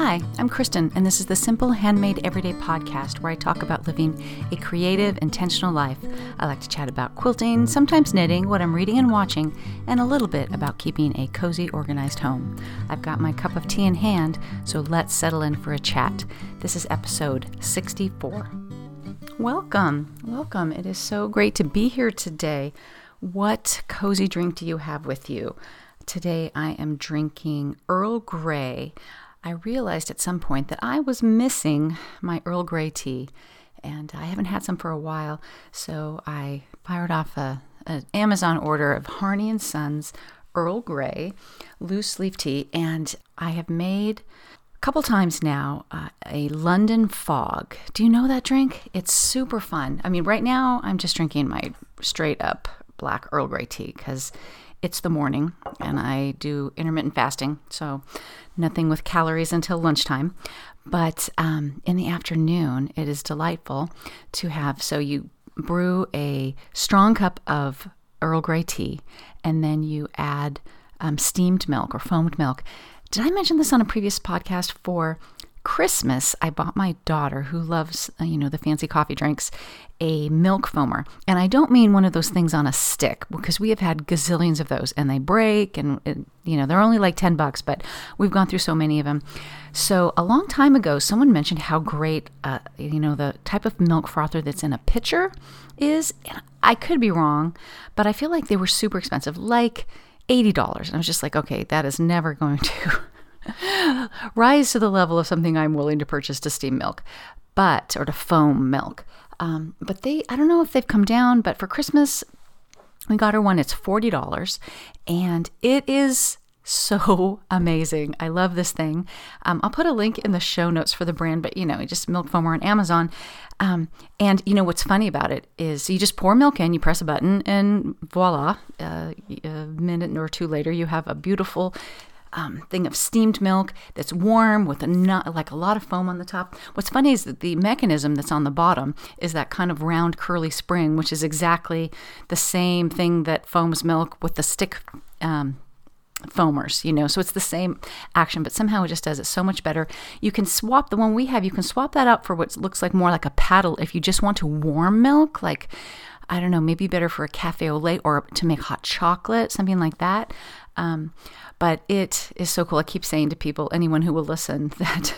Hi, I'm Kristen, and this is the Simple Handmade Everyday podcast where I talk about living a creative, intentional life. I like to chat about quilting, sometimes knitting, what I'm reading and watching, and a little bit about keeping a cozy, organized home. I've got my cup of tea in hand, so let's settle in for a chat. This is episode 64. Welcome, welcome. It is so great to be here today. What cozy drink do you have with you? Today I am drinking Earl Grey. I realized at some point that I was missing my Earl Grey tea, and I haven't had some for a while. So I fired off a, an Amazon order of Harney and Sons Earl Grey loose leaf tea, and I have made a couple times now uh, a London Fog. Do you know that drink? It's super fun. I mean, right now I'm just drinking my straight up black Earl Grey tea because it's the morning and I do intermittent fasting, so nothing with calories until lunchtime. But um, in the afternoon, it is delightful to have. So you brew a strong cup of Earl Grey tea, and then you add um, steamed milk or foamed milk. Did I mention this on a previous podcast for Christmas, I bought my daughter, who loves, uh, you know, the fancy coffee drinks, a milk foamer. And I don't mean one of those things on a stick because we have had gazillions of those and they break and, you know, they're only like 10 bucks, but we've gone through so many of them. So a long time ago, someone mentioned how great, uh, you know, the type of milk frother that's in a pitcher is. And I could be wrong, but I feel like they were super expensive, like $80. And I was just like, okay, that is never going to rise to the level of something I'm willing to purchase to steam milk, but or to foam milk. Um, but they, I don't know if they've come down, but for Christmas, we got her one. It's forty dollars, and it is so amazing. I love this thing. Um, I'll put a link in the show notes for the brand, but you know, just milk foamer on Amazon. Um, and you know what's funny about it is you just pour milk in, you press a button, and voila! Uh, a minute or two later, you have a beautiful um, thing of steamed milk that's warm with a nut, like a lot of foam on the top. What's funny is that the mechanism that's on the bottom is that kind of round curly spring, which is exactly the same thing that foams milk with the stick um, foamers, you know. So it's the same action, but somehow it just does it so much better. You can swap the one we have, you can swap that out for what looks like more like a paddle if you just want to warm milk, like I don't know, maybe better for a cafe au lait or to make hot chocolate, something like that. Um, but it is so cool. I keep saying to people, anyone who will listen, that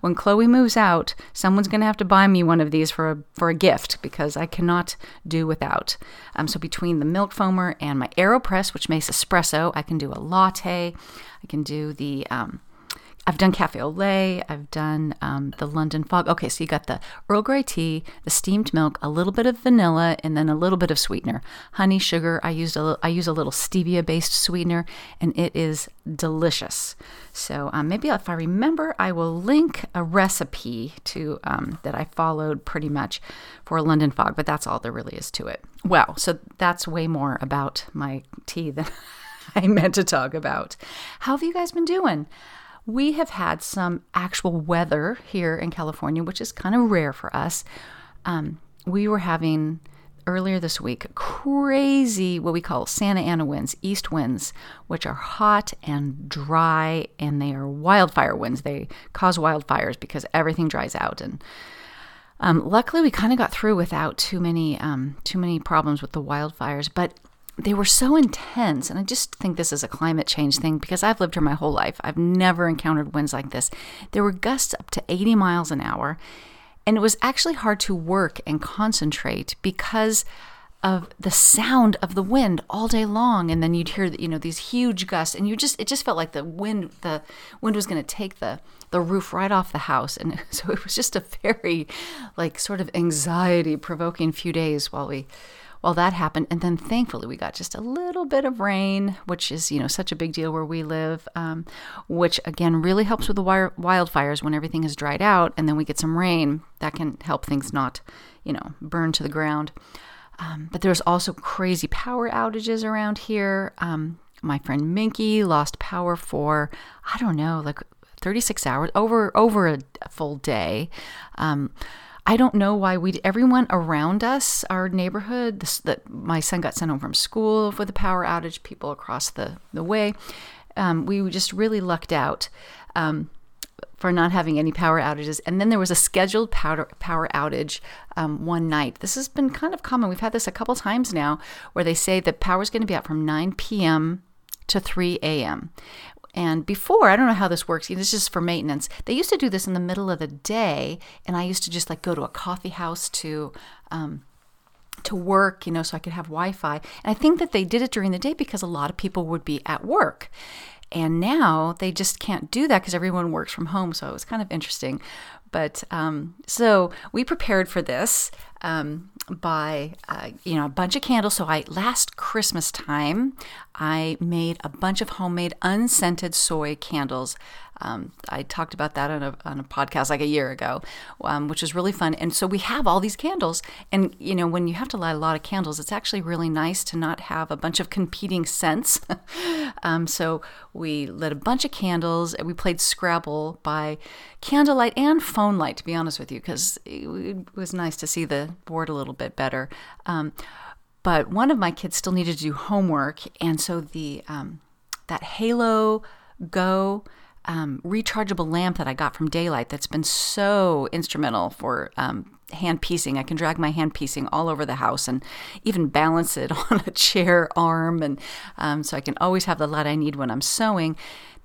when Chloe moves out, someone's going to have to buy me one of these for a, for a gift because I cannot do without. Um, so between the milk foamer and my AeroPress, which makes espresso, I can do a latte. I can do the um, I've done cafe au lait. I've done um, the London fog. Okay, so you got the Earl Grey tea, the steamed milk, a little bit of vanilla, and then a little bit of sweetener, honey, sugar. I used a I use a little stevia based sweetener, and it is delicious. So um, maybe if I remember, I will link a recipe to um, that I followed pretty much for a London fog. But that's all there really is to it. Well, so that's way more about my tea than I meant to talk about. How have you guys been doing? We have had some actual weather here in California, which is kind of rare for us. Um, we were having earlier this week crazy what we call Santa Ana winds, east winds, which are hot and dry, and they are wildfire winds. They cause wildfires because everything dries out. And um, luckily, we kind of got through without too many um, too many problems with the wildfires. But they were so intense. And I just think this is a climate change thing because I've lived here my whole life. I've never encountered winds like this. There were gusts up to 80 miles an hour. And it was actually hard to work and concentrate because of the sound of the wind all day long and then you'd hear you know these huge gusts and you just it just felt like the wind the wind was going to take the the roof right off the house and so it was just a very like sort of anxiety provoking few days while we well, that happened. And then thankfully, we got just a little bit of rain, which is, you know, such a big deal where we live, um, which again really helps with the wire- wildfires when everything is dried out. And then we get some rain that can help things not, you know, burn to the ground. Um, but there's also crazy power outages around here. Um, my friend Minky lost power for, I don't know, like 36 hours, over over a full day. Um, I don't know why we everyone around us, our neighborhood, this, that my son got sent home from school with a power outage, people across the the way. Um, we just really lucked out. Um, for not having any power outages. And then there was a scheduled power, power outage um, one night. This has been kind of common. We've had this a couple times now where they say the power is going to be out from 9 p.m. to 3 a.m. And before, I don't know how this works. This is just for maintenance. They used to do this in the middle of the day, and I used to just like go to a coffee house to um, to work, you know, so I could have Wi-Fi. And I think that they did it during the day because a lot of people would be at work. And now they just can't do that because everyone works from home. So it was kind of interesting. But um, so we prepared for this um, by, uh, you know, a bunch of candles. So I last Christmas time, I made a bunch of homemade unscented soy candles. Um, I talked about that on a, on a podcast like a year ago, um, which was really fun. And so we have all these candles. And, you know, when you have to light a lot of candles, it's actually really nice to not have a bunch of competing scents. um, so we lit a bunch of candles. And we played Scrabble by candlelight and phone light, to be honest with you, because it was nice to see the board a little bit better. Um, but one of my kids still needed to do homework. And so the um, that Halo Go um, rechargeable lamp that I got from Daylight that's been so instrumental for um, hand piecing. I can drag my hand piecing all over the house and even balance it on a chair arm, and um, so I can always have the light I need when I'm sewing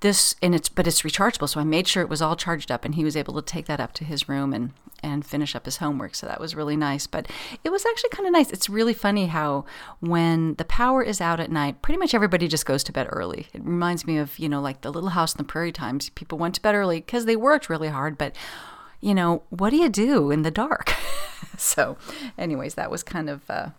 this and it's but it's rechargeable so i made sure it was all charged up and he was able to take that up to his room and and finish up his homework so that was really nice. But it was actually kind of nice. It's really funny how when the power is out at night pretty much everybody just goes to bed early. It reminds me of you know like the little house in the prairie times. People went to bed early because they worked really hard but you know what do you do in the dark? So anyways that was kind of uh,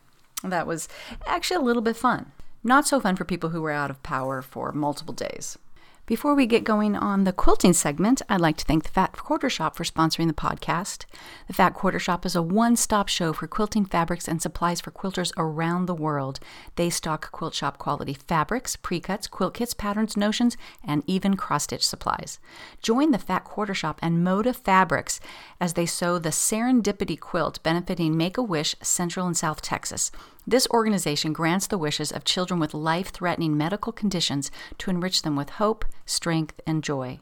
that was actually a little bit fun. Not so fun for people who were out of power for multiple days before we get going on the quilting segment, I'd like to thank the Fat Quarter Shop for sponsoring the podcast. The Fat Quarter Shop is a one stop show for quilting fabrics and supplies for quilters around the world. They stock quilt shop quality fabrics, pre cuts, quilt kits, patterns, notions, and even cross stitch supplies. Join the Fat Quarter Shop and Moda Fabrics as they sew the Serendipity quilt benefiting Make a Wish Central and South Texas. This organization grants the wishes of children with life threatening medical conditions to enrich them with hope, strength, and joy.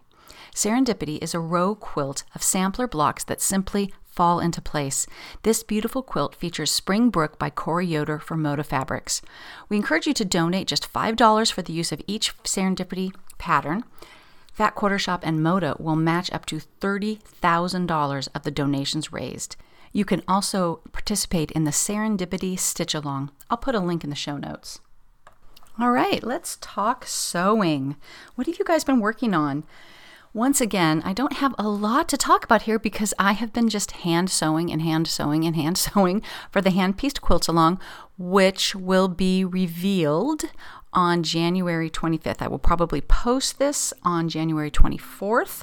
Serendipity is a row quilt of sampler blocks that simply fall into place. This beautiful quilt features Spring Brook by Corey Yoder for Moda Fabrics. We encourage you to donate just $5 for the use of each Serendipity pattern. Fat Quarter Shop and Moda will match up to $30,000 of the donations raised. You can also participate in the Serendipity Stitch Along. I'll put a link in the show notes. All right, let's talk sewing. What have you guys been working on? Once again, I don't have a lot to talk about here because I have been just hand sewing and hand sewing and hand sewing for the hand pieced quilts along, which will be revealed on January 25th. I will probably post this on January 24th.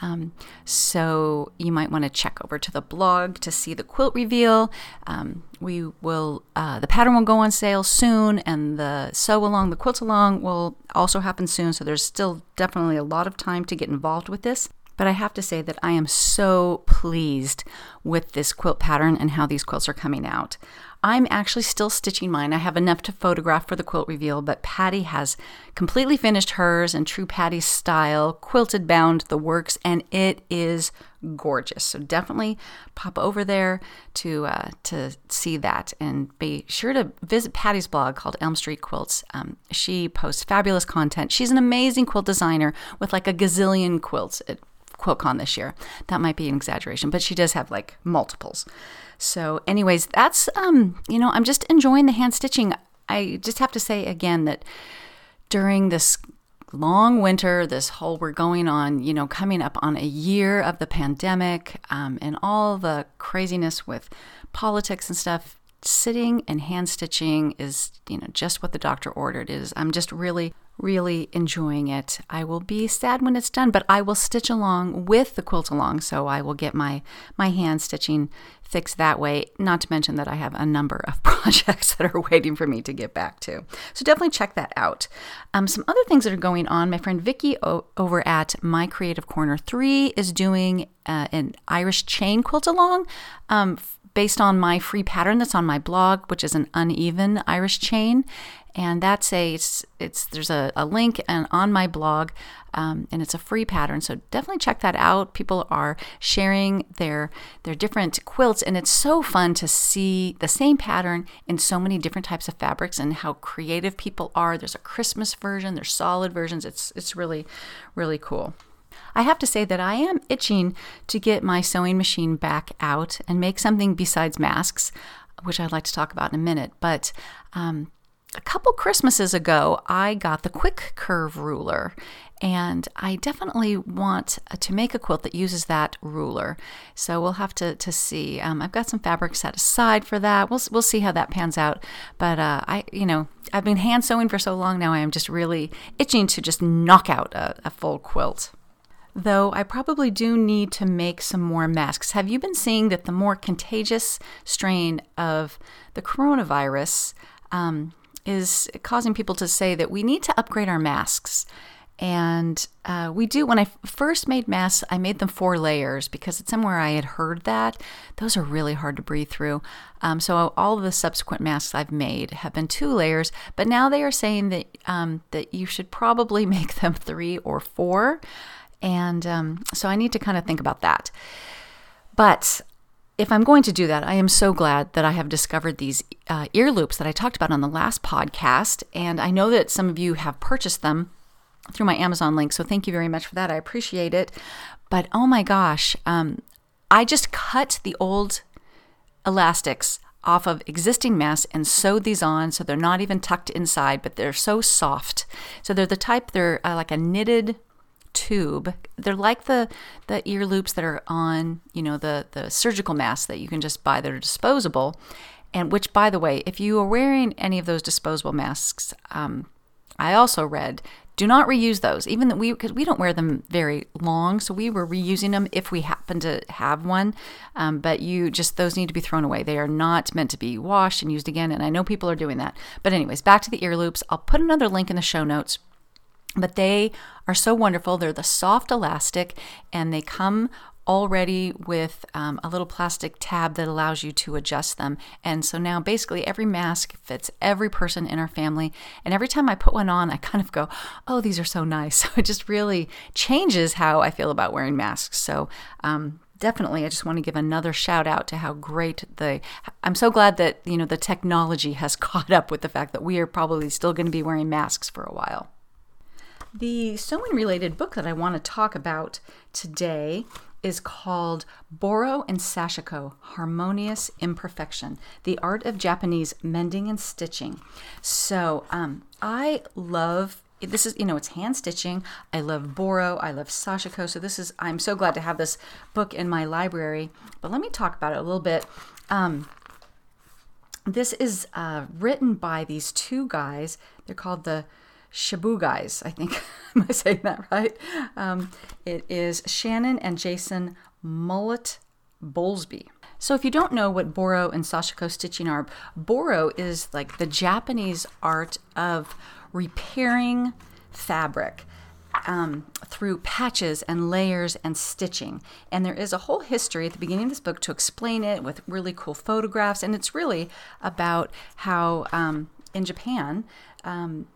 Um, so you might want to check over to the blog to see the quilt reveal. Um, we will, uh, the pattern will go on sale soon, and the sew along, the quilt along will also happen soon. So there's still definitely a lot of time to get involved with this. But I have to say that I am so pleased with this quilt pattern and how these quilts are coming out. I'm actually still stitching mine. I have enough to photograph for the quilt reveal, but Patty has completely finished hers in true Patty style, quilted bound the works, and it is gorgeous. So definitely pop over there to uh, to see that, and be sure to visit Patty's blog called Elm Street Quilts. Um, she posts fabulous content. She's an amazing quilt designer with like a gazillion quilts at QuiltCon this year. That might be an exaggeration, but she does have like multiples. So, anyways, that's um, you know, I'm just enjoying the hand stitching. I just have to say again that during this long winter, this whole we're going on, you know, coming up on a year of the pandemic um, and all the craziness with politics and stuff. Sitting and hand stitching is, you know, just what the doctor ordered. Is I'm just really really enjoying it. I will be sad when it's done, but I will stitch along with the quilt along, so I will get my my hand stitching fixed that way. Not to mention that I have a number of projects that are waiting for me to get back to. So definitely check that out. Um, some other things that are going on. My friend Vicky o- over at My Creative Corner Three is doing uh, an Irish chain quilt along. Um, based on my free pattern that's on my blog, which is an uneven Irish chain. And that's a it's, it's there's a, a link and on my blog um, and it's a free pattern. So definitely check that out. People are sharing their their different quilts and it's so fun to see the same pattern in so many different types of fabrics and how creative people are. There's a christmas version there's solid versions. It's it's really really cool I have to say that I am itching to get my sewing machine back out and make something besides masks, which I'd like to talk about in a minute. But um, a couple Christmases ago, I got the Quick Curve ruler, and I definitely want to make a quilt that uses that ruler. So we'll have to, to see. Um, I've got some fabric set aside for that. We'll we'll see how that pans out. But uh, I, you know, I've been hand sewing for so long now. I am just really itching to just knock out a, a full quilt. Though I probably do need to make some more masks. Have you been seeing that the more contagious strain of the coronavirus? Um, is causing people to say that we need to upgrade our masks. And uh, we do. When I first made masks, I made them four layers because it's somewhere I had heard that. Those are really hard to breathe through. Um, so all the subsequent masks I've made have been two layers, but now they are saying that um, that you should probably make them three or four. And um, so I need to kind of think about that. But if I'm going to do that, I am so glad that I have discovered these uh, ear loops that I talked about on the last podcast. And I know that some of you have purchased them through my Amazon link. So thank you very much for that. I appreciate it. But oh my gosh, um, I just cut the old elastics off of existing masks and sewed these on so they're not even tucked inside, but they're so soft. So they're the type, they're uh, like a knitted tube. They're like the the ear loops that are on, you know, the the surgical masks that you can just buy that are disposable. And which, by the way, if you are wearing any of those disposable masks, um, I also read do not reuse those. Even that we because we don't wear them very long, so we were reusing them if we happen to have one. Um, but you just those need to be thrown away. They are not meant to be washed and used again. And I know people are doing that. But anyways, back to the ear loops. I'll put another link in the show notes but they are so wonderful. They're the soft elastic and they come already with um, a little plastic tab that allows you to adjust them. And so now basically every mask fits every person in our family. And every time I put one on, I kind of go, oh, these are so nice. So it just really changes how I feel about wearing masks. So, um, definitely i just want to give another shout out to how great the i'm so glad that you know the technology has caught up with the fact that we are probably still going to be wearing masks for a while the sewing related book that I want to talk about today is called Boro and Sashiko Harmonious Imperfection The Art of Japanese Mending and Stitching. So, um, I love this is you know it's hand stitching. I love boro i love sashiko so this is i'm so glad to have this book in my library. But let me talk about it a little bit. Um, this is uh, written by these two guys. They're called the Shibaguyz, I think. Am I saying that right? Um, it is Shannon and Jason Mullett Bowlsby. So, if you don't know what Boro and Sashiko stitching are, Boro is like the Japanese art of repairing fabric. Um, through patches and layers and stitching. And there is a whole history at the beginning of this book to explain it with really cool photographs. And it's really about how um, in Japan, um,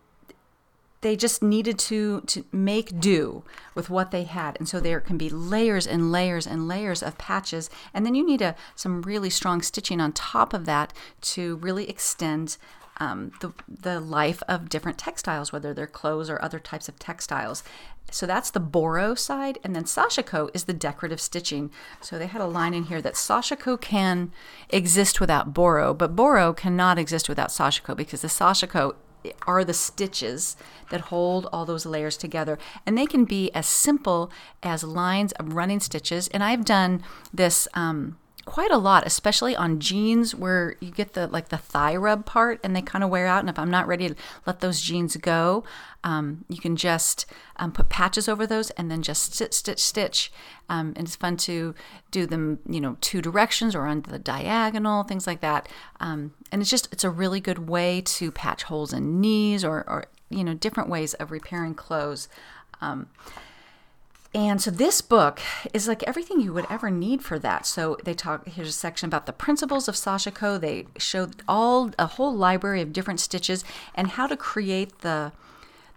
they just needed to to make do with what they had and so there can be layers and layers and layers of patches and then you need a some really strong stitching on top of that to really extend um, the, the life of different textiles, whether they're clothes or other types of textiles. So that's the Boro side. And then Sashiko is the decorative stitching. So they had a line in here that Sashiko can exist without Boro, but Boro cannot exist without Sashiko because the Sashiko are the stitches that hold all those layers together. And they can be as simple as lines of running stitches. And I've done this um, quite a lot, especially on jeans where you get the like the thigh rub part and they kind of wear out. And if I'm not ready to let those jeans go, um, you can just um, put patches over those and then just stitch, stitch, stitch. Um, and it's fun to do them, you know, two directions or on the diagonal, things like that. Um, and it's just it's a really good way to patch holes in knees or, or you know different ways of repairing clothes. And so this book is like everything you would ever need for that. So they talk here's a section about the principles of sashiko. They show all a whole library of different stitches and how to create the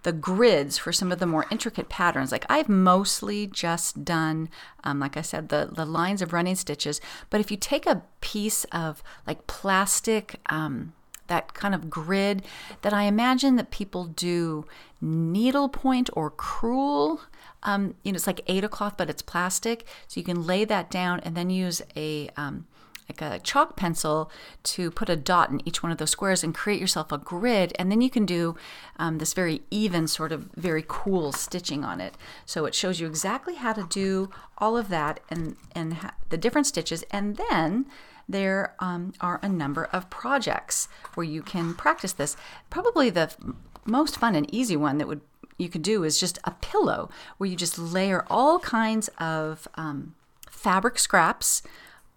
the grids for some of the more intricate patterns. Like I've mostly just done, um, like I said, the, the lines of running stitches. But if you take a piece of like plastic, um, that kind of grid that I imagine that people do needlepoint or crewel. Um, you know, it's like Aida cloth, but it's plastic. So you can lay that down and then use a um, like a chalk pencil to put a dot in each one of those squares and create yourself a grid. And then you can do um, this very even, sort of very cool stitching on it. So it shows you exactly how to do all of that and, and the different stitches. And then there um, are a number of projects where you can practice this. Probably the f- most fun and easy one that would you could do is just a pillow where you just layer all kinds of um, fabric scraps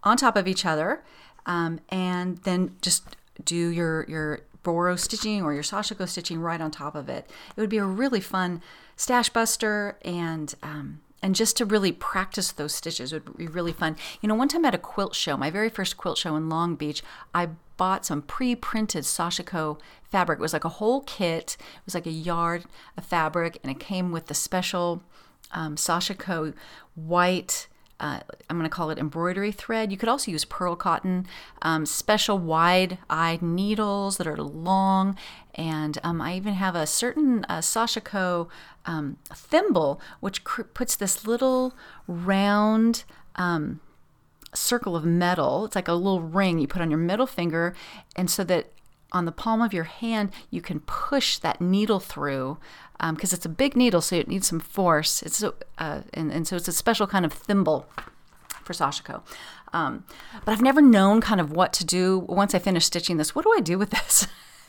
on top of each other, um, and then just do your your boro stitching or your sashiko stitching right on top of it. It would be a really fun stash buster and um, and just to really practice those stitches would be really fun. You know, one time at a quilt show, my very first quilt show in Long Beach, I bought some pre-printed sashiko fabric. It was like a whole kit. It was like a yard of fabric, and it came with the special um, sashiko white uh, I'm going to call it embroidery thread. You could also use pearl cotton, um, special wide eyed needles that are long. And um, I even have a certain uh, Sashiko um, thimble, which cr- puts this little round um, circle of metal. It's like a little ring you put on your middle finger. And so that on the palm of your hand, you can push that needle through because um, it's a big needle, so it needs some force. It's uh, and, and so it's a special kind of thimble for Sashiko. Um, but I've never known kind of what to do once I finish stitching this. What do I do with this?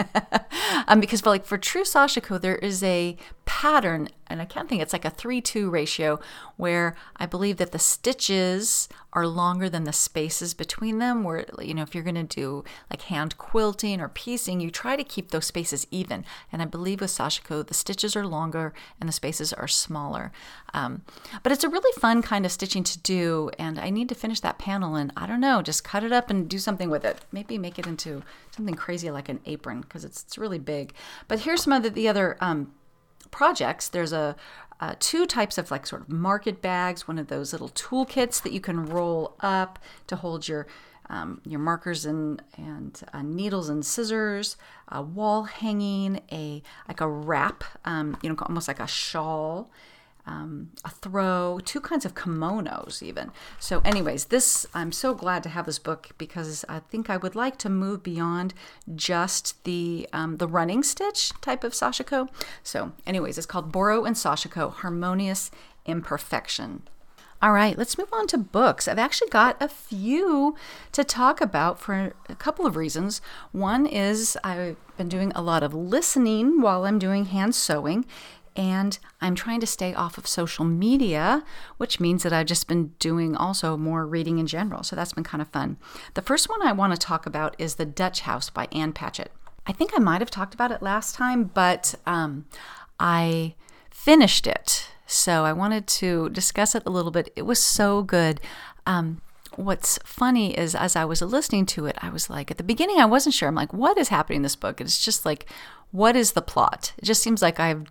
um, because for like for true sashiko, there is a pattern, and I can't think it's like a three-two ratio, where I believe that the stitches are longer than the spaces between them. Where you know if you're going to do like hand quilting or piecing, you try to keep those spaces even. And I believe with sashiko, the stitches are longer and the spaces are smaller. Um, but it's a really fun kind of stitching to do, and I need to finish that panel and I don't know, just cut it up and do something with it. Maybe make it into something crazy like an apron because it's, it's really big. But here's some of the, the other um, projects. There's a uh, two types of like sort of market bags, one of those little toolkits that you can roll up to hold your um, your markers and and uh, needles and scissors, a wall hanging, a like a wrap, um, you know, almost like a shawl, um, a throw, two kinds of kimonos, even. So, anyways, this I'm so glad to have this book because I think I would like to move beyond just the um, the running stitch type of sashiko. So, anyways, it's called Boro and Sashiko: Harmonious Imperfection. All right, let's move on to books. I've actually got a few to talk about for a couple of reasons. One is I've been doing a lot of listening while I'm doing hand sewing, and I'm trying to stay off of social media, which means that I've just been doing also more reading in general. So that's been kind of fun. The first one I want to talk about is The Dutch House by Ann Patchett. I think I might have talked about it last time, but um, I finished it. So I wanted to discuss it a little bit. It was so good. Um, what's funny is as I was listening to it, I was like, at the beginning, I wasn't sure. I'm like, what is happening in this book? It's just like, what is the plot? It just seems like I've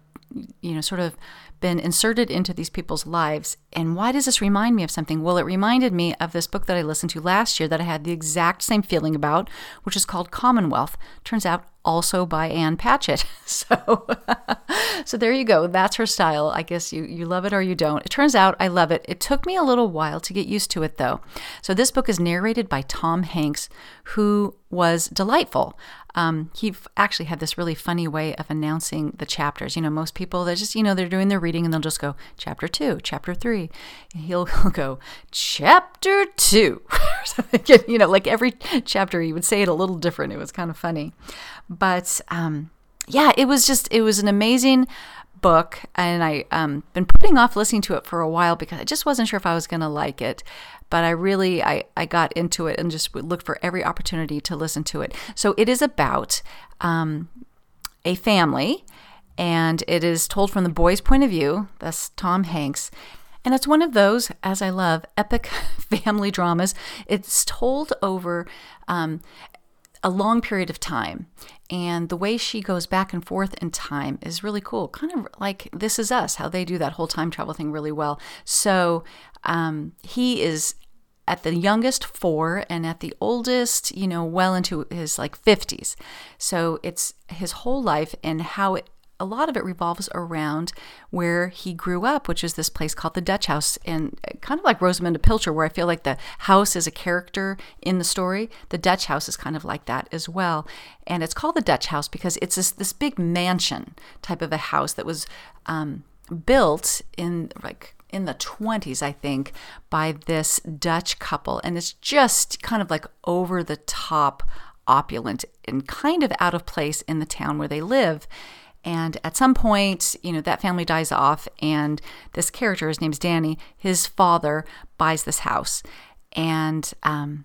you know, sort of been inserted into these people's lives. And why does this remind me of something? Well, it reminded me of this book that I listened to last year that I had the exact same feeling about, which is called Commonwealth. Turns out also by Ann Patchett. So so there you go. That's her style. I guess you you love it or you don't. It turns out I love it. It took me a little while to get used to it though. So this book is narrated by Tom Hanks, who was delightful. Um, he actually had this really funny way of announcing the chapters. You know, most people they just you know they're doing their reading and they'll just go chapter two, chapter three. And he'll, he'll go chapter two. you know, like every chapter he would say it a little different. It was kind of funny, but um, yeah, it was just it was an amazing book and I um been putting off listening to it for a while because I just wasn't sure if I was going to like it but I really I, I got into it and just looked for every opportunity to listen to it. So it is about um, a family, and it is told from the boy's point of view. That's Tom Hanks. And it's one of those, as I love, epic family dramas. It's told over um, a long period of time. And the way she goes back and forth in time is really cool. Kind of like This Is Us, how they do that whole time travel thing really well. So um, he is at the youngest four and at the oldest you know well into his like 50s so it's his whole life and how it a lot of it revolves around where he grew up, which is this place called the Dutch House. And kind of like Rosamunde Pilcher, where I feel like the house is a character in the story, the Dutch House is kind of like that as well. And it's called the Dutch House because it's this, this big mansion type of a house that was um, built in like in the 20s, I think, by this Dutch couple. And it's just kind of like over the top opulent and kind of out of place in the town where they live. And at some point, you know, that family dies off, and this character, his name's Danny, his father buys this house. And um,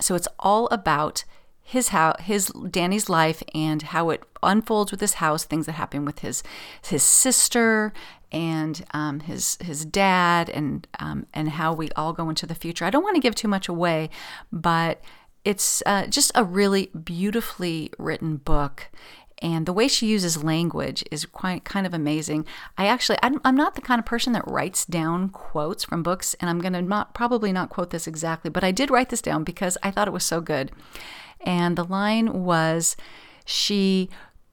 so it's all about his how his Danny's life and how it unfolds with his house, things that happen with his his sister and um, his his dad, and um, and how we all go into the future. I don't want to give too much away, but it's uh, just a really beautifully written book and the way she uses language is quite kind of amazing. I actually I'm, I'm not the kind of person that writes down quotes from books, and I'm gonna not probably not quote this exactly, but I did write this down because I thought it was so good. And the line was, she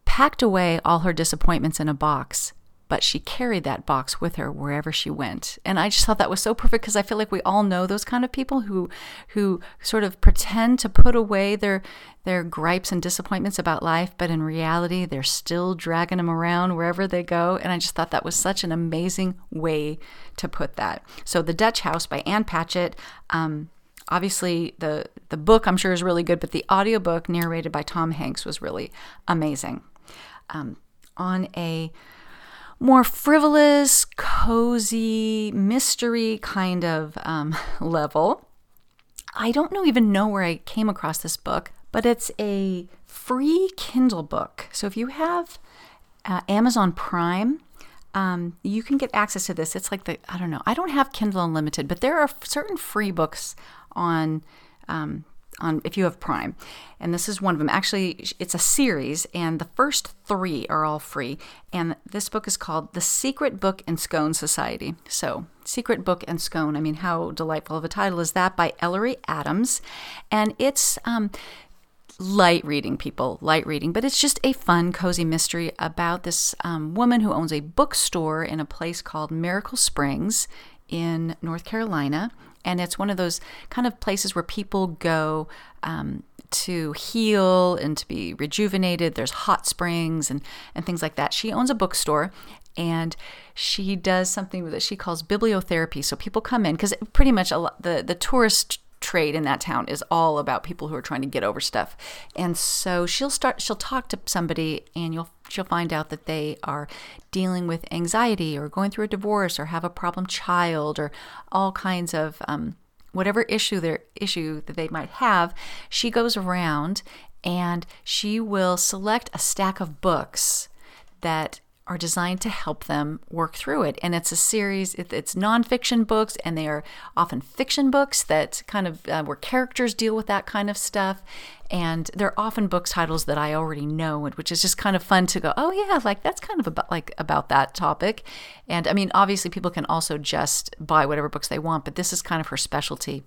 packed away all her disappointments in a box but she carried that box with her wherever she went. And I just thought that was so perfect because I feel like we all know those kind of people who who sort of pretend to put away their their gripes and disappointments about life, but in reality they're still dragging them around wherever they go. And I just thought that was such an amazing way to put that. So the Dutch House by Ann Patchett. Um, obviously the the book I'm sure is really good, but the audiobook narrated by Tom Hanks was really amazing. Um, on a more frivolous, cozy, mystery kind of um, level. I don't know even know where I came across this book, but it's a free Kindle book. So if you have uh, Amazon Prime, um, you can get access to this. It's like the I don't know. I don't have Kindle Unlimited, but there are certain free books on um, on if you have Prime. And this is one of them. Actually, it's a series, and the first three are all free. And this book is called The Secret Book and Scone Society. So, Secret Book and Scone. I mean, how delightful of a title is that by Ellery Adams. And it's um, light reading, people, light reading, but it's just a fun, cozy mystery about this um, woman who owns a bookstore in a place called Miracle Springs in North Carolina and it's one of those kind of places where people go um, to heal and to be rejuvenated. There's hot springs and, and things like that. She owns a bookstore and she does something that she calls bibliotherapy. So people come in because pretty much a lot, the the tourist trade in that town is all about people who are trying to get over stuff. And so she'll start she'll talk to somebody and you'll she'll find out that they are dealing with anxiety or going through a divorce or have a problem child or all kinds of um, whatever issue their issue that they might have. She goes around and she will select a stack of books that are designed to help them work through it. And it's a series, it's nonfiction books, and they are often fiction books that kind of uh, where characters deal with that kind of stuff. And they're often book titles that I already know, which is just kind of fun to go, oh yeah, like that's kind of about like about that topic. And I mean, obviously, people can also just buy whatever books they want, but this is kind of her specialty.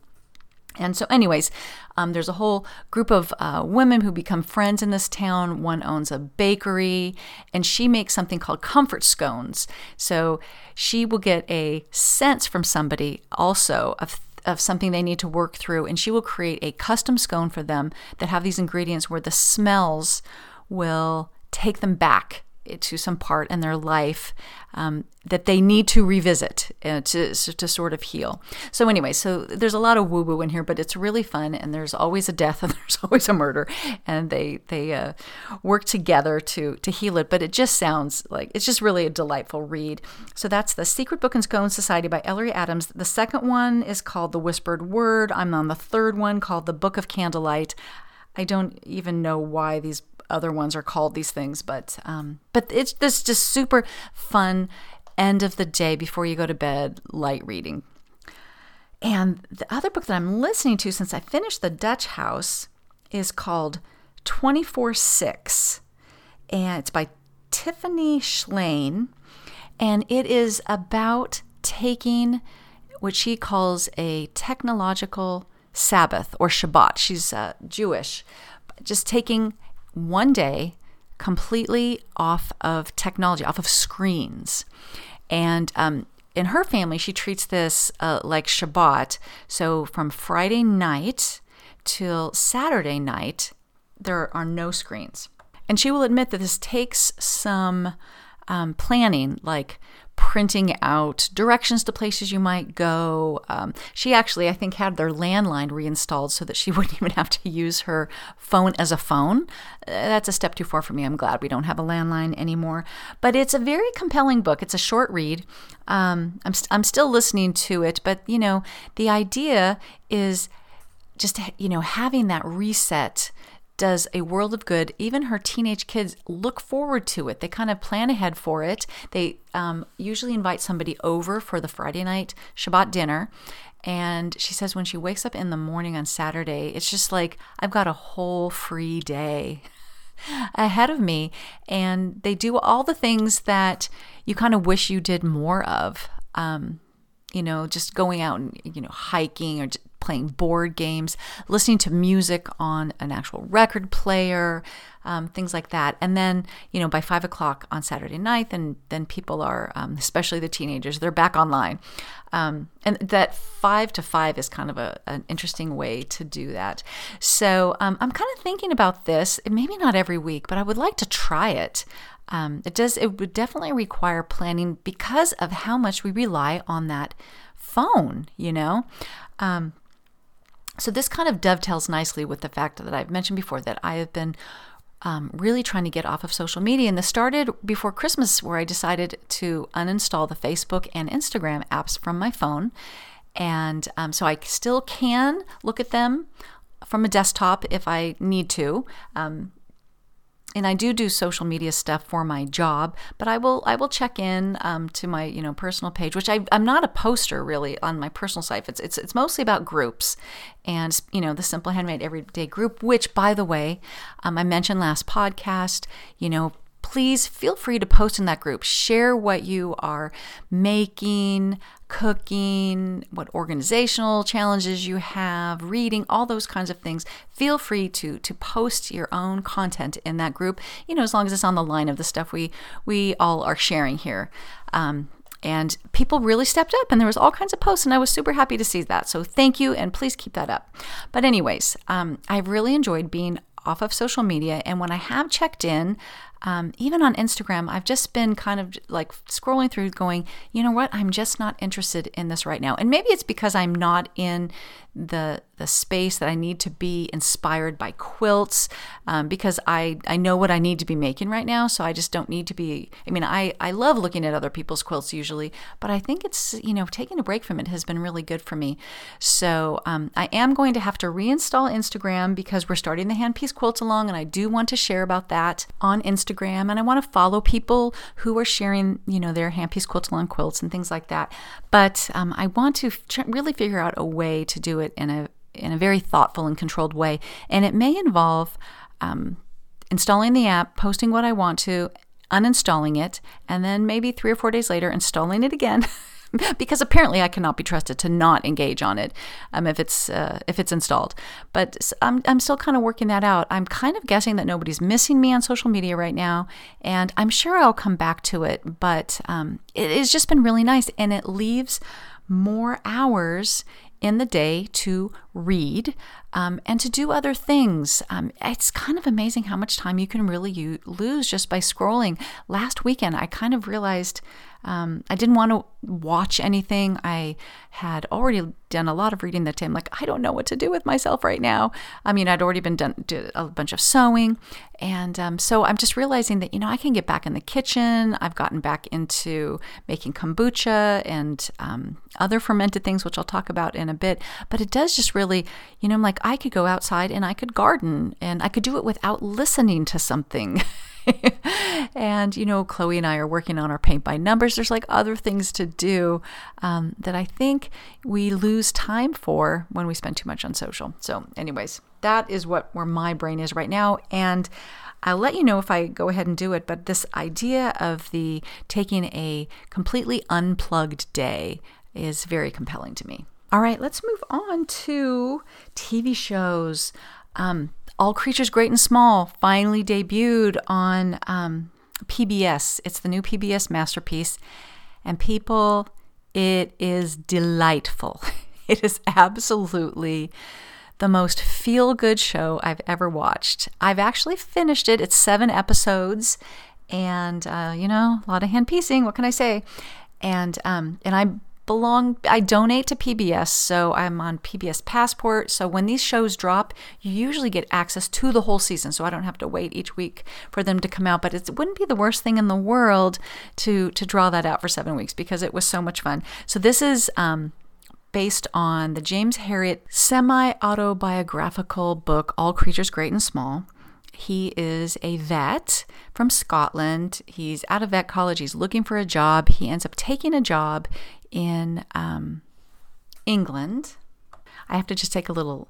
And so, anyways, um, there's a whole group of uh, women who become friends in this town. One owns a bakery, and she makes something called comfort scones. So she will get a sense from somebody also of of something they need to work through, and she will create a custom scone for them that have these ingredients where the smells will take them back to some part in their life um, that they need to revisit uh, to, to sort of heal. So, anyway, so there's a lot of woo woo in here, but it's really fun. And there's always a death and there's always a murder, and they they uh, work together to to heal it. But it just sounds like it's just really a delightful read. So that's the Secret Book and Scone Society by Ellery Adams. The second one is called The Whispered Word. I'm on the third one called The Book of Candlelight. I don't even know why these other ones are called these things, but um, but it's this just super fun end of the day before you go to bed, light reading. And the other book that I'm listening to since I finished The Dutch House is called 24 6. And it's by Tiffany Shlain. And it is about taking what she calls a technological Sabbath or Shabbat. She's uh, Jewish. Just taking one day completely off of technology, off of screens. And um, in her family, she treats this uh, like Shabbat. So from Friday night till Saturday night, there are no screens. And she will admit that this takes some um, planning, like printing out directions to places you might go. Um, she actually, I think, had their landline reinstalled so that she wouldn't even have to use her phone as a phone. Uh, that's a step too far for me. I'm glad we don't have a landline anymore. But it's a very compelling book. It's a short read. Um, I'm, st- I'm still listening to it, but you know, the idea is just you know having that reset does a world of good. Even her teenage kids look forward to it. They kind of plan ahead for it. They um, usually invite somebody over for the Friday night Shabbat dinner. And she says when she wakes up in the morning on Saturday, it's just like, I've got a whole free day ahead of me. And they do all the things that you kind of wish you did more of. Um, you know, just going out and, you know, hiking or playing board games, listening to music on an actual record player, um, things like that. And then, you know, by five o'clock on Saturday night, then then people are, um, especially the teenagers, they're back online. Um, and that five to five is kind of a, an interesting way to do that. So um, I'm kind of thinking about this. Maybe not every week, but I would like to try it. Um, it does. It would definitely require planning because of how much we rely on that phone. You know. Um, so, this kind of dovetails nicely with the fact that I've mentioned before that I have been um, really trying to get off of social media. And this started before Christmas, where I decided to uninstall the Facebook and Instagram apps from my phone. And um, so I still can look at them from a desktop if I need to. Um, and I do do social media stuff for my job, but I will I will check in um, to my you know personal page, which I, I'm not a poster really on my personal site. It's it's it's mostly about groups, and you know the Simple Handmade Everyday group, which by the way, um, I mentioned last podcast. You know please feel free to post in that group. Share what you are making, cooking, what organizational challenges you have, reading, all those kinds of things. Feel free to to post your own content in that group. You know, as long as it's on the line of the stuff we we all are sharing here. Um, and people really stepped up and there was all kinds of posts and i was super happy to see that so thank you and please keep that up but anyways um, i've really enjoyed being off of social media and when i have checked in um, even on Instagram, I've just been kind of like scrolling through going, you know what, I'm just not interested in this right now. And maybe it's because I'm not in the the space that I need to be inspired by quilts um, because I, I know what I need to be making right now. So I just don't need to be. I mean, I, I love looking at other people's quilts usually, but I think it's, you know, taking a break from it has been really good for me. So um, I am going to have to reinstall Instagram because we're starting the handpiece quilts along and I do want to share about that on Instagram and I want to follow people who are sharing, you know, their handpiece quilts along quilts and things like that. But um, I want to really figure out a way to do it in a in a very thoughtful and controlled way. And it may involve um, installing the app, posting what I want to, uninstalling it, and then maybe three or four days later installing it again. because apparently I cannot be trusted to not engage on it um, if it's uh, if it's installed. But I'm I'm still kind of working that out. I'm kind of guessing that nobody's missing me on social media right now, and I'm sure I'll come back to it. But um, it has just been really nice, and it leaves more hours in the day to read um, and to do other things. Um, it's kind of amazing how much time you can really u- lose just by scrolling. Last weekend, I kind of realized um, I didn't want to watch anything. I had already done a lot of reading that day. I'm like, I don't know what to do with myself right now. I mean, I'd already been done did a bunch of sewing, and um, so I'm just realizing that you know I can get back in the kitchen. I've gotten back into making kombucha and um, other fermented things, which I'll talk about in a bit. But it does just really, you know, I'm like I could go outside and I could garden and I could do it without listening to something. and, you know, Chloe and I are working on our paint by numbers. There's like other things to do um, that I think we lose time for when we spend too much on social. So, anyways, that is what where my brain is right now. And I'll let you know if I go ahead and do it, but this idea of the taking a completely unplugged day is very compelling to me. All right, let's move on to TV shows. Um, All Creatures Great and Small finally debuted on um, PBS. It's the new PBS masterpiece. And people, it is delightful. It is absolutely the most feel good show I've ever watched. I've actually finished it. It's seven episodes, and uh, you know, a lot of hand piecing. What can I say? And um, and I belong I donate to PBS, so I'm on PBS Passport. So when these shows drop, you usually get access to the whole season, so I don't have to wait each week for them to come out. But it wouldn't be the worst thing in the world to to draw that out for seven weeks because it was so much fun. So this is um, based on the James Herriot semi autobiographical book All Creatures Great and Small. He is a vet from Scotland. He's out of vet college. He's looking for a job. He ends up taking a job in um, England. I have to just take a little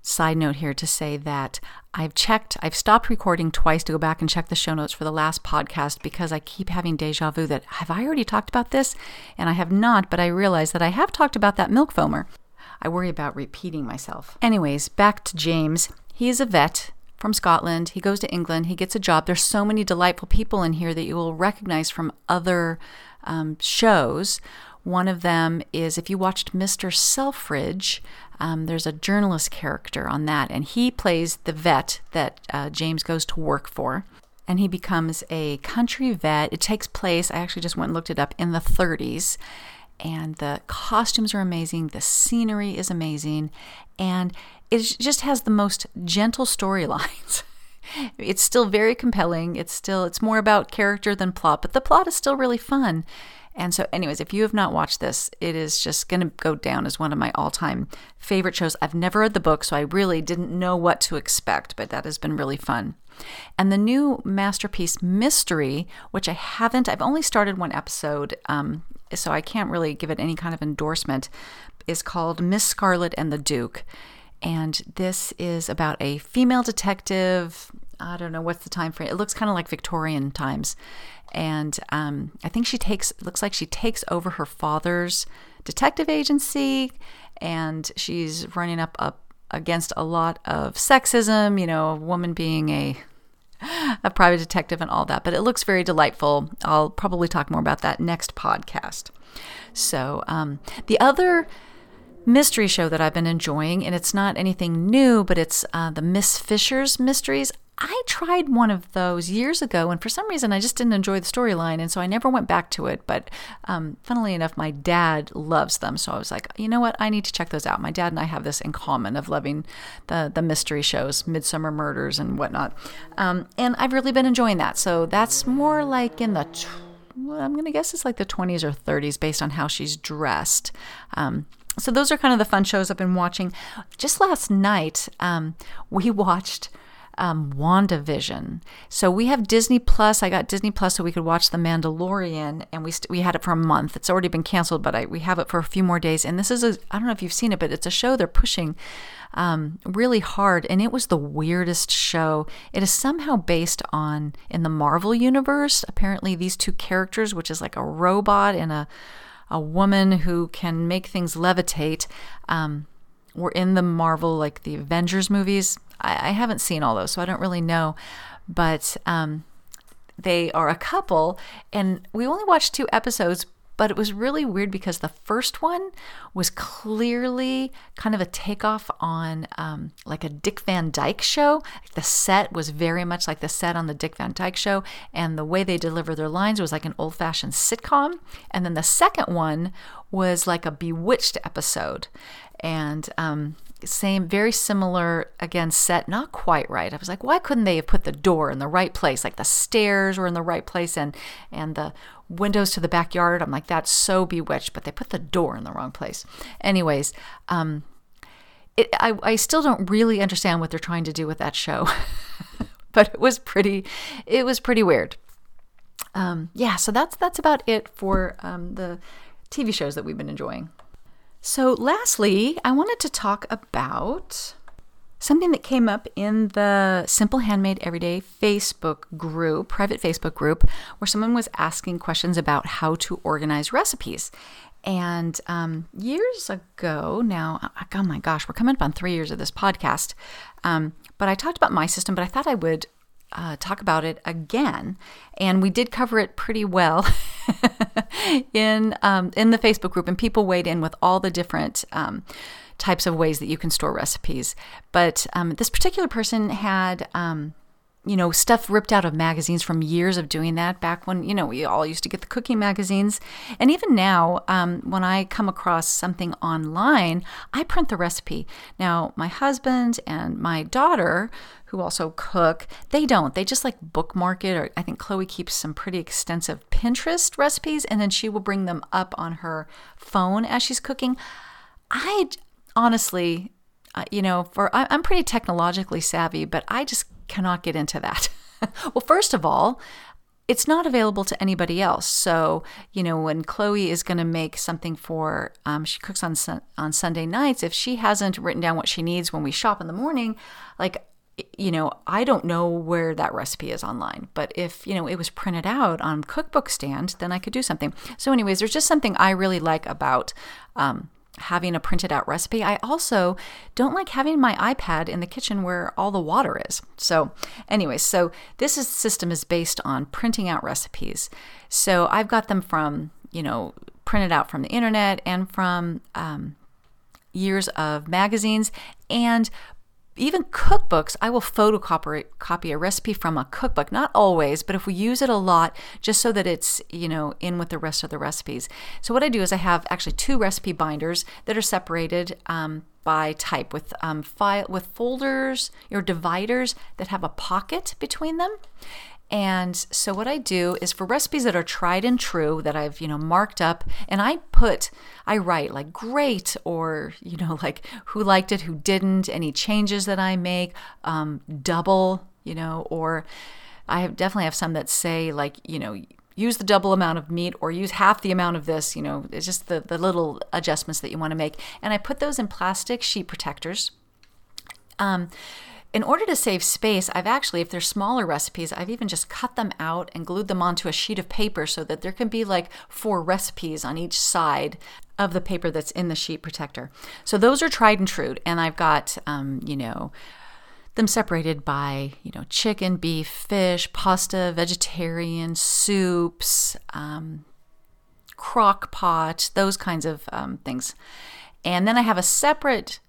side note here to say that I've checked, I've stopped recording twice to go back and check the show notes for the last podcast because I keep having deja vu that have I already talked about this? And I have not, but I realize that I have talked about that milk foamer. I worry about repeating myself. Anyways, back to James. He is a vet from Scotland. He goes to England. He gets a job. There's so many delightful people in here that you will recognize from other um, shows. One of them is if you watched Mr. Selfridge, um, there's a journalist character on that, and he plays the vet that uh, James goes to work for. And he becomes a country vet. It takes place, I actually just went and looked it up, in the 30s. And the costumes are amazing, the scenery is amazing, and it just has the most gentle storylines. it's still very compelling. It's still it's more about character than plot, but the plot is still really fun. And so, anyways, if you have not watched this, it is just going to go down as one of my all time favorite shows. I've never read the book, so I really didn't know what to expect, but that has been really fun. And the new masterpiece mystery, which I haven't, I've only started one episode, um, so I can't really give it any kind of endorsement, is called Miss Scarlet and the Duke. And this is about a female detective. I don't know what's the time frame. It looks kind of like Victorian times and um, I think she takes looks like she takes over her father's detective agency, and she's running up up against a lot of sexism. You know, a woman being a a private detective and all that. But it looks very delightful. I'll probably talk more about that next podcast. So um, the other mystery show that I've been enjoying, and it's not anything new, but it's uh, the Miss Fisher's Mysteries. I tried one of those years ago, and for some reason, I just didn't enjoy the storyline, and so I never went back to it. But um, funnily enough, my dad loves them, so I was like, you know what, I need to check those out. My dad and I have this in common of loving the the mystery shows, Midsomer Murders and whatnot, um, and I've really been enjoying that. So that's more like in the well, I'm gonna guess it's like the 20s or 30s based on how she's dressed. Um, so those are kind of the fun shows I've been watching. Just last night, um, we watched um, WandaVision. So we have Disney Plus. I got Disney Plus so we could watch The Mandalorian, and we st- we had it for a month. It's already been canceled, but I, we have it for a few more days. And this is a I don't know if you've seen it, but it's a show they're pushing um, really hard, and it was the weirdest show. It is somehow based on in the Marvel universe. Apparently, these two characters, which is like a robot and a a woman who can make things levitate. Um, were in the Marvel, like the Avengers movies. I, I haven't seen all those, so I don't really know. But um, they are a couple, and we only watched two episodes, but it was really weird because the first one was clearly kind of a takeoff on um, like a Dick Van Dyke show. The set was very much like the set on the Dick Van Dyke show, and the way they deliver their lines was like an old fashioned sitcom. And then the second one was like a Bewitched episode. And um, same, very similar, again, set, not quite right. I was like, why couldn't they have put the door in the right place? Like the stairs were in the right place and, and the windows to the backyard. I'm like, that's so bewitched, but they put the door in the wrong place. Anyways, um, it, I, I still don't really understand what they're trying to do with that show, but it was pretty, it was pretty weird. Um, yeah, so that's that's about it for um, the TV shows that we've been enjoying. So, lastly, I wanted to talk about something that came up in the Simple Handmade Everyday Facebook group, private Facebook group, where someone was asking questions about how to organize recipes. And um, years ago, now, oh my gosh, we're coming up on three years of this podcast. Um, but I talked about my system, but I thought I would uh, talk about it again, and we did cover it pretty well in um, in the Facebook group, and people weighed in with all the different. Um, types of ways that you can store recipes. But um, this particular person had um, you know, stuff ripped out of magazines from years of doing that back when, you know, we all used to get the cooking magazines. And even now, um, when I come across something online, I print the recipe. Now, my husband and my daughter, who also cook, they don't. They just like bookmark it, or I think Chloe keeps some pretty extensive Pinterest recipes, and then she will bring them up on her phone as she's cooking. I honestly, uh, you know, for I, I'm pretty technologically savvy, but I just cannot get into that. well, first of all, it's not available to anybody else. So, you know, when Chloe is going to make something for, um, she cooks on on Sunday nights. If she hasn't written down what she needs when we shop in the morning, like, you know, I don't know where that recipe is online. But if you know it was printed out on cookbook stand, then I could do something. So, anyways, there's just something I really like about um, having a printed out recipe. I also don't like having my iPad in the kitchen where all the water is. So, anyways, so this is, system is based on printing out recipes. So I've got them from, you know, printed out from the internet and from um, years of magazines and even cookbooks, I will photocopy copy a recipe from a cookbook. Not always, but if we use it a lot, just so that it's you know in with the rest of the recipes. So what I do is I have actually two recipe binders that are separated um, by type with um, file with folders or dividers that have a pocket between them. And so what I do is for recipes that are tried and true that I've, you know, marked up and I put I write like great or, you know, like who liked it, who didn't, any changes that I make, um, double, you know, or I have definitely have some that say like, you know, use the double amount of meat or use half the amount of this, you know, it's just the, the little adjustments that you want to make. And I put those in plastic sheet protectors. Um, in order to save space, I've actually, if they're smaller recipes, I've even just cut them out and glued them onto a sheet of paper so that there can be like four recipes on each side of the paper that's in the sheet protector. So those are tried and true. And I've got, um, you know, them separated by, you know, chicken, beef, fish, pasta, vegetarian, soups, um, crock pot, those kinds of um, things. And then I have a separate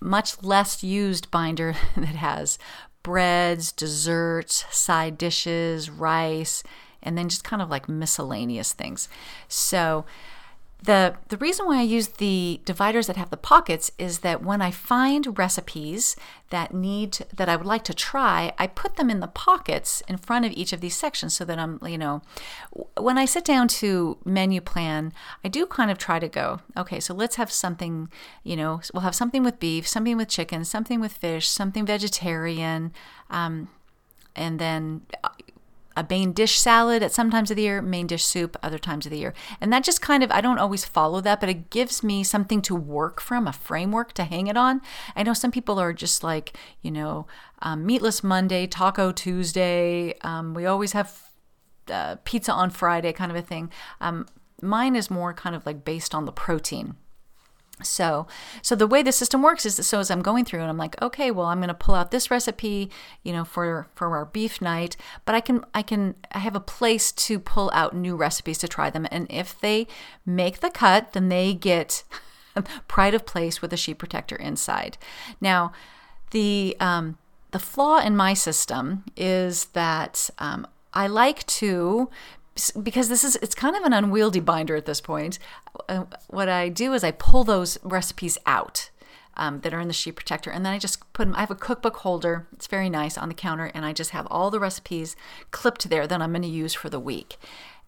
much less used binder that has breads, desserts, side dishes, rice, and then just kind of like miscellaneous things. So the the reason why I use the dividers that have the pockets is that when I find recipes that need that I would like to try, I put them in the pockets in front of each of these sections so that I'm, you know, when I sit down to menu plan, I do kind of try to go, okay, so let's have something, you know, we'll have something with beef, something with chicken, something with fish, something vegetarian, um, and then a main dish salad at some times of the year, main dish soup other times of the year. And that just kind of, I don't always follow that, but it gives me something to work from, a framework to hang it on. I know some people are just like, you know, um, meatless Monday, taco Tuesday. Um, we always have uh, pizza on Friday, kind of a thing. Um, mine is more kind of like based on the protein. So, so the way the system works is that so as I'm going through and I'm like, okay, well, I'm going to pull out this recipe, you know, for for our beef night, but I can I can I have a place to pull out new recipes to try them, and if they make the cut, then they get pride of place with a sheet protector inside. Now, the um, the flaw in my system is that um, I like to because this is it's kind of an unwieldy binder at this point. Uh, what I do is I pull those recipes out um, that are in the sheet protector, and then I just put them. I have a cookbook holder. It's very nice on the counter, and I just have all the recipes clipped there that I'm going to use for the week.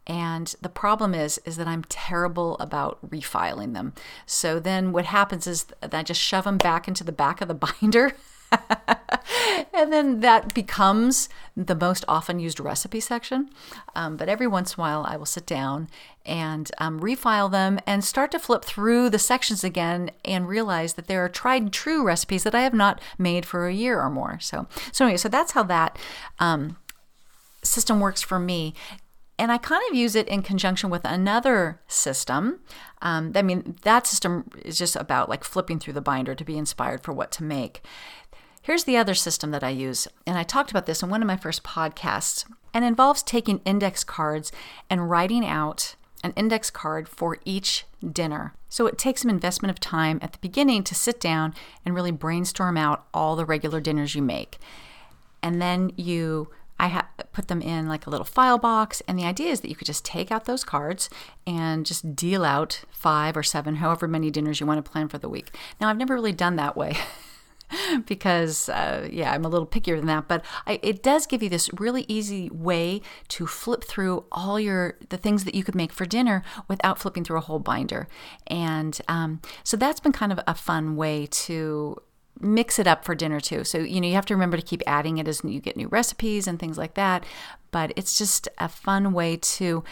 And the problem is is that I'm terrible about refiling them. So then what happens is that I just shove them back into the back of the binder. and then that becomes the most often used recipe section. Um, but every once in a while, I will sit down and um, refile them and start to flip through the sections again and realize that there are tried and true recipes that I have not made for a year or more. So, so anyway, so that's how that um, system works for me and I kind of use it in conjunction with another system. Um, I mean, that system is just about like flipping through the binder to be inspired for what to make. Here's the other system that I use, and I talked about this in one of my first podcasts, and involves taking index cards and writing out an index card for each dinner. So it takes some investment of time at the beginning to sit down and really brainstorm out all the regular dinners you make. And then you I ha- put them in like a little file box, and the idea is that you could just take out those cards and just deal out five or seven, however many dinners you want to plan for the week. Now, I've never really done that way. because uh, yeah i'm a little pickier than that but I, it does give you this really easy way to flip through all your the things that you could make for dinner without flipping through a whole binder and um, so that's been kind of a fun way to mix it up for dinner too. So, you know, you have to remember to keep adding it as you get new recipes and things like that. But it's just a fun way to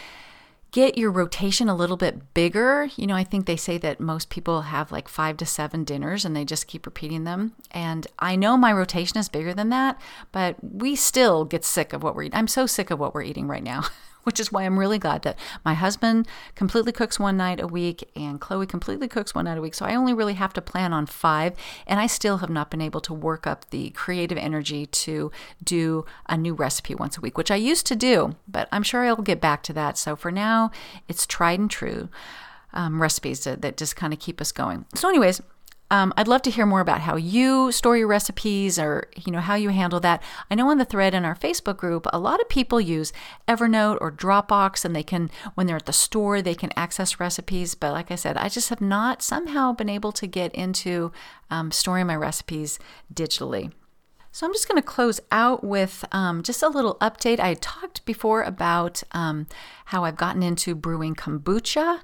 get your rotation a little bit bigger. You know, I think they say that most people have like five to seven dinners and they just keep repeating them. And I know my rotation is bigger than that, but we still get sick of what we're eating. I'm so sick of what we're eating right now. which is why I'm really glad that my husband completely cooks one night a week and Chloe completely cooks one night a week. So I only really have to plan on five, and I still have not been able to work up the creative energy to do a new recipe once a week, which I used to do, but I'm sure I'll get back to that. So for now, it's tried and true. Um, recipes that, that just kind of keep us going. So, anyways, um, I'd love to hear more about how you store your recipes or you know how you handle that. I know on the thread in our Facebook group, a lot of people use Evernote or Dropbox, and they can when they're at the store they can access recipes. But like I said, I just have not somehow been able to get into um, storing my recipes digitally. So I'm just going to close out with um, just a little update. I talked before about um, how I've gotten into brewing kombucha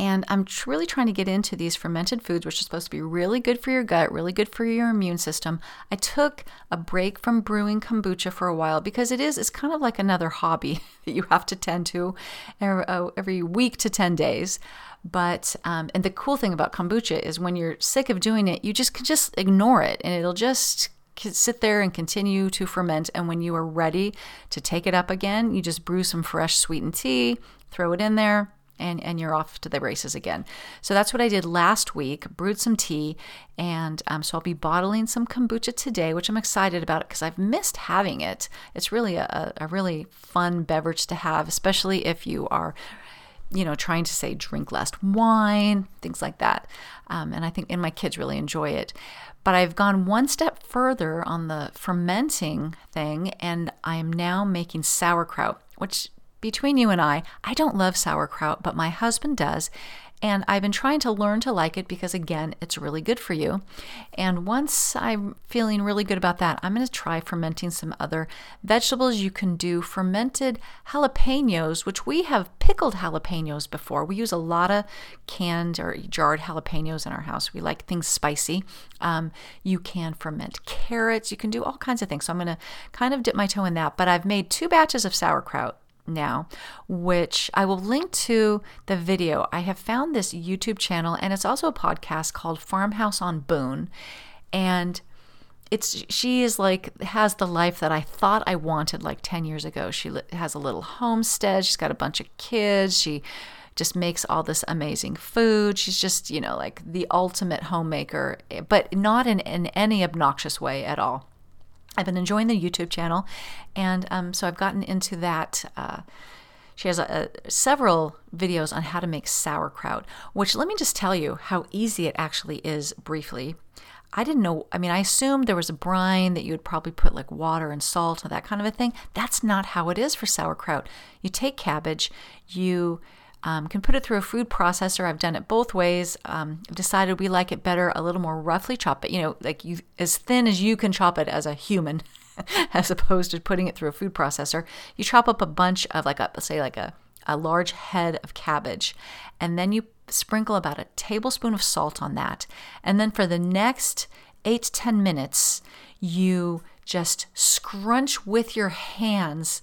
and I'm really trying to get into these fermented foods, which are supposed to be really good for your gut, really good for your immune system. I took a break from brewing kombucha for a while because it is, it's kind of like another hobby that you have to tend to uh, every week to 10 days. But, um, and the cool thing about kombucha is when you're sick of doing it, you just can just ignore it and it'll just sit there and continue to ferment. And when you are ready to take it up again, you just brew some fresh sweetened tea, throw it in there, and, and you're off to the races again. So that's what I did last week, brewed some tea. And um, so I'll be bottling some kombucha today, which I'm excited about because I've missed having it. It's really a, a really fun beverage to have, especially if you are you know, trying to say drink less wine, things like that. Um, and I think, and my kids really enjoy it. But I've gone one step further on the fermenting thing, and I am now making sauerkraut, which between you and I, I don't love sauerkraut, but my husband does. And I've been trying to learn to like it because, again, it's really good for you. And once I'm feeling really good about that, I'm going to try fermenting some other vegetables. You can do fermented jalapenos, which we have pickled jalapenos before. We use a lot of canned or jarred jalapenos in our house. We like things spicy. Um, you can ferment carrots. You can do all kinds of things. So I'm going to kind of dip my toe in that. But I've made two batches of sauerkraut now, which I will link to the video. I have found this YouTube channel and it's also a podcast called Farmhouse on Boone. And it's she is like has the life that I thought I wanted like 10 years ago. She has a little homestead, she's got a bunch of kids, she just makes all this amazing food. She's just, you know, like the ultimate homemaker, eh, but not in, in any obnoxious way at all. I've been enjoying the YouTube channel, and um, so I've gotten into that. Uh, she has a, a, several videos on how to make sauerkraut, which let me just tell you how easy it actually is briefly. I didn't know, I mean, I assumed there was a brine that you would probably put like water and salt and that kind of a thing. That's not how it is for sauerkraut. You take cabbage, you um, can put it through a food processor. I've done it both ways. Um, I've decided we like it better a little more roughly chop it, you know, like you as thin as you can chop it as a human, as opposed to putting it through a food processor. You chop up a bunch of like a say like a a large head of cabbage, and then you sprinkle about a tablespoon of salt on that. And then for the next eight to 10 minutes, you just scrunch with your hands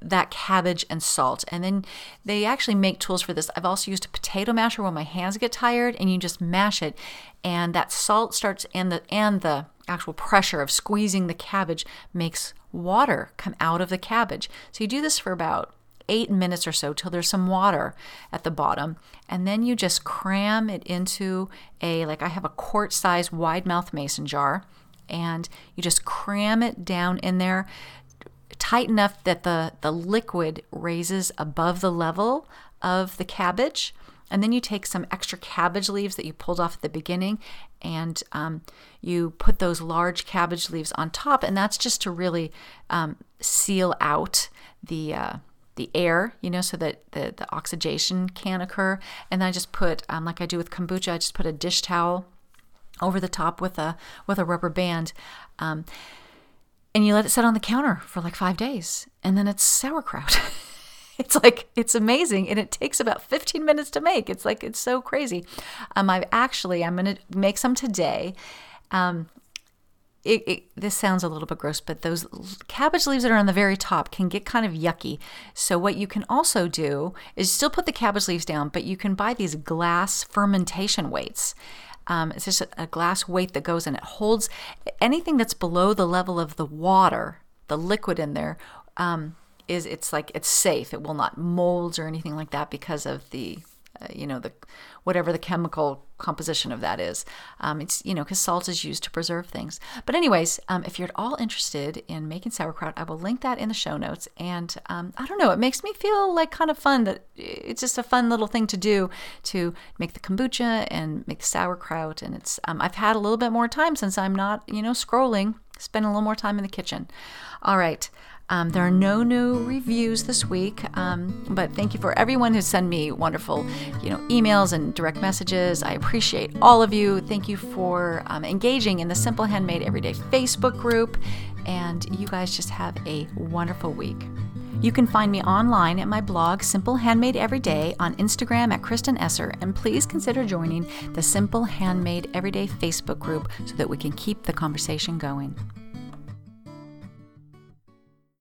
that cabbage and salt. And then they actually make tools for this. I've also used a potato masher when my hands get tired and you just mash it and that salt starts and the and the actual pressure of squeezing the cabbage makes water come out of the cabbage. So you do this for about eight minutes or so till there's some water at the bottom. And then you just cram it into a, like I have a quart size wide mouth mason jar, and you just cram it down in there tight enough that the, the liquid raises above the level of the cabbage. And then you take some extra cabbage leaves that you pulled off at the beginning and um, you put those large cabbage leaves on top. And that's just to really um, seal out the. Uh, the air, you know, so that the, the oxidation can occur. And then I just put, um, like I do with kombucha, I just put a dish towel over the top with a with a rubber band. Um, and you let it sit on the counter for like five days, and then it's sauerkraut. it's like it's amazing, and it takes about 15 minutes to make. It's like it's so crazy. Um, I've actually I'm gonna make some today. Um, it, it, this sounds a little bit gross, but those cabbage leaves that are on the very top can get kind of yucky. So, what you can also do is still put the cabbage leaves down, but you can buy these glass fermentation weights. Um, it's just a, glass weight that goes and it holds anything that's below the level of the water, the liquid in there. Um, is it's like it's safe. It will not mold or anything like that because of the you know the whatever the chemical composition of that is. Um, it's you know because salt is used to preserve things. But anyways um, if you're at all interested in making sauerkraut i will link that in the show notes. And um, i don't know it makes me feel like kind of fun that it's just a fun little thing to do to make the kombucha and make sauerkraut. And it's um, i've had a little bit more time since i'm not you know scrolling spend a little more time in the kitchen. All right um, there are no new reviews this week, um, but thank you for everyone who sent me wonderful, you know, emails and direct messages. I appreciate all of you. Thank you for um, engaging in the Simple Handmade Everyday Facebook group, and you guys just have a wonderful week. You can find me online at my blog, Simple Handmade Everyday, on Instagram at Kristen Esser, and please consider joining the Simple Handmade Everyday Facebook group so that we can keep the conversation going.